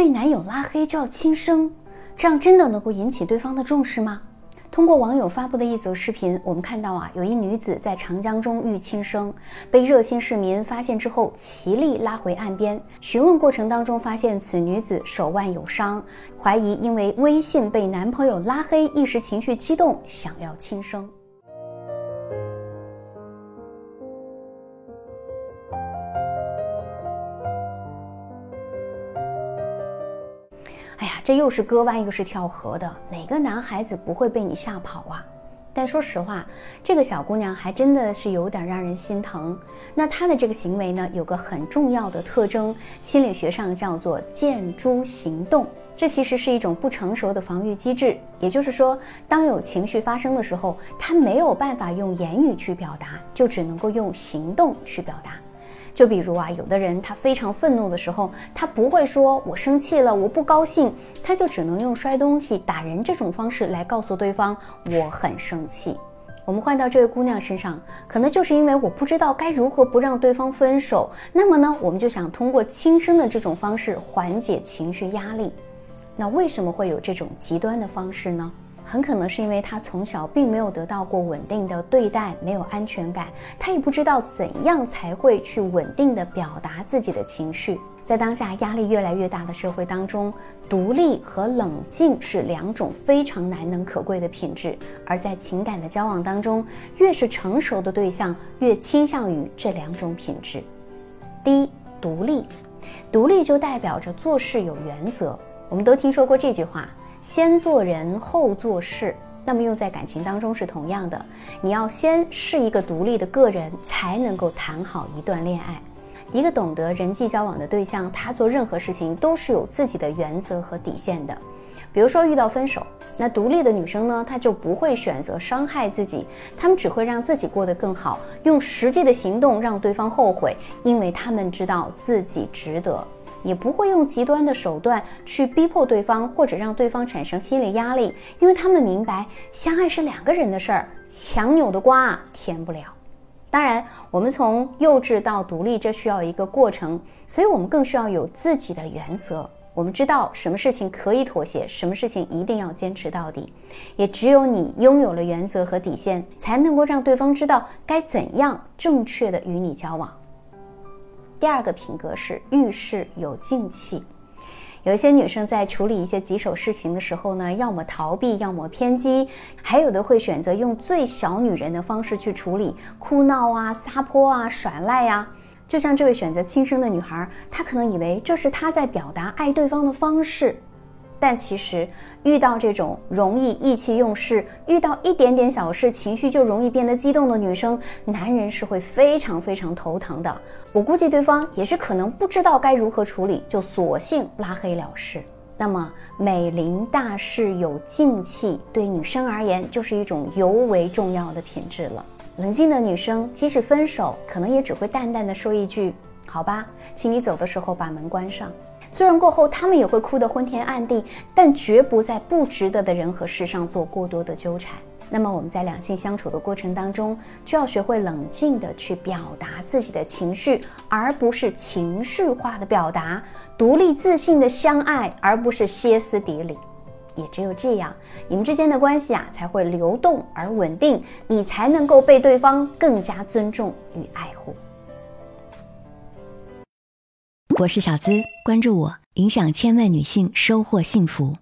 被男友拉黑就要轻生，这样真的能够引起对方的重视吗？通过网友发布的一则视频，我们看到啊，有一女子在长江中欲轻生，被热心市民发现之后，齐力拉回岸边。询问过程当中，发现此女子手腕有伤，怀疑因为微信被男朋友拉黑，一时情绪激动，想要轻生。哎呀，这又是割腕又是跳河的，哪个男孩子不会被你吓跑啊？但说实话，这个小姑娘还真的是有点让人心疼。那她的这个行为呢，有个很重要的特征，心理学上叫做见诸行动。这其实是一种不成熟的防御机制。也就是说，当有情绪发生的时候，她没有办法用言语去表达，就只能够用行动去表达。就比如啊，有的人他非常愤怒的时候，他不会说“我生气了，我不高兴”，他就只能用摔东西、打人这种方式来告诉对方“我很生气”。我们换到这位姑娘身上，可能就是因为我不知道该如何不让对方分手，那么呢，我们就想通过轻生的这种方式缓解情绪压力。那为什么会有这种极端的方式呢？很可能是因为他从小并没有得到过稳定的对待，没有安全感，他也不知道怎样才会去稳定的表达自己的情绪。在当下压力越来越大的社会当中，独立和冷静是两种非常难能可贵的品质。而在情感的交往当中，越是成熟的对象，越倾向于这两种品质。第一，独立，独立就代表着做事有原则。我们都听说过这句话。先做人后做事，那么用在感情当中是同样的。你要先是一个独立的个人，才能够谈好一段恋爱。一个懂得人际交往的对象，他做任何事情都是有自己的原则和底线的。比如说遇到分手，那独立的女生呢，她就不会选择伤害自己，她们只会让自己过得更好，用实际的行动让对方后悔，因为她们知道自己值得。也不会用极端的手段去逼迫对方，或者让对方产生心理压力，因为他们明白相爱是两个人的事儿，强扭的瓜甜不了。当然，我们从幼稚到独立，这需要一个过程，所以我们更需要有自己的原则。我们知道什么事情可以妥协，什么事情一定要坚持到底。也只有你拥有了原则和底线，才能够让对方知道该怎样正确的与你交往。第二个品格是遇事有静气。有一些女生在处理一些棘手事情的时候呢，要么逃避，要么偏激，还有的会选择用最小女人的方式去处理，哭闹啊、撒泼啊、耍赖呀。就像这位选择轻生的女孩，她可能以为这是她在表达爱对方的方式。但其实遇到这种容易意气用事，遇到一点点小事情绪就容易变得激动的女生，男人是会非常非常头疼的。我估计对方也是可能不知道该如何处理，就索性拉黑了事。那么美临大事有静气，对女生而言就是一种尤为重要的品质了。冷静的女生，即使分手，可能也只会淡淡的说一句：“好吧，请你走的时候把门关上。”虽然过后他们也会哭得昏天暗地，但绝不在不值得的人和事上做过多的纠缠。那么我们在两性相处的过程当中，就要学会冷静的去表达自己的情绪，而不是情绪化的表达；独立自信的相爱，而不是歇斯底里。也只有这样，你们之间的关系啊才会流动而稳定，你才能够被对方更加尊重与爱护。我是小资，关注我，影响千万女性，收获幸福。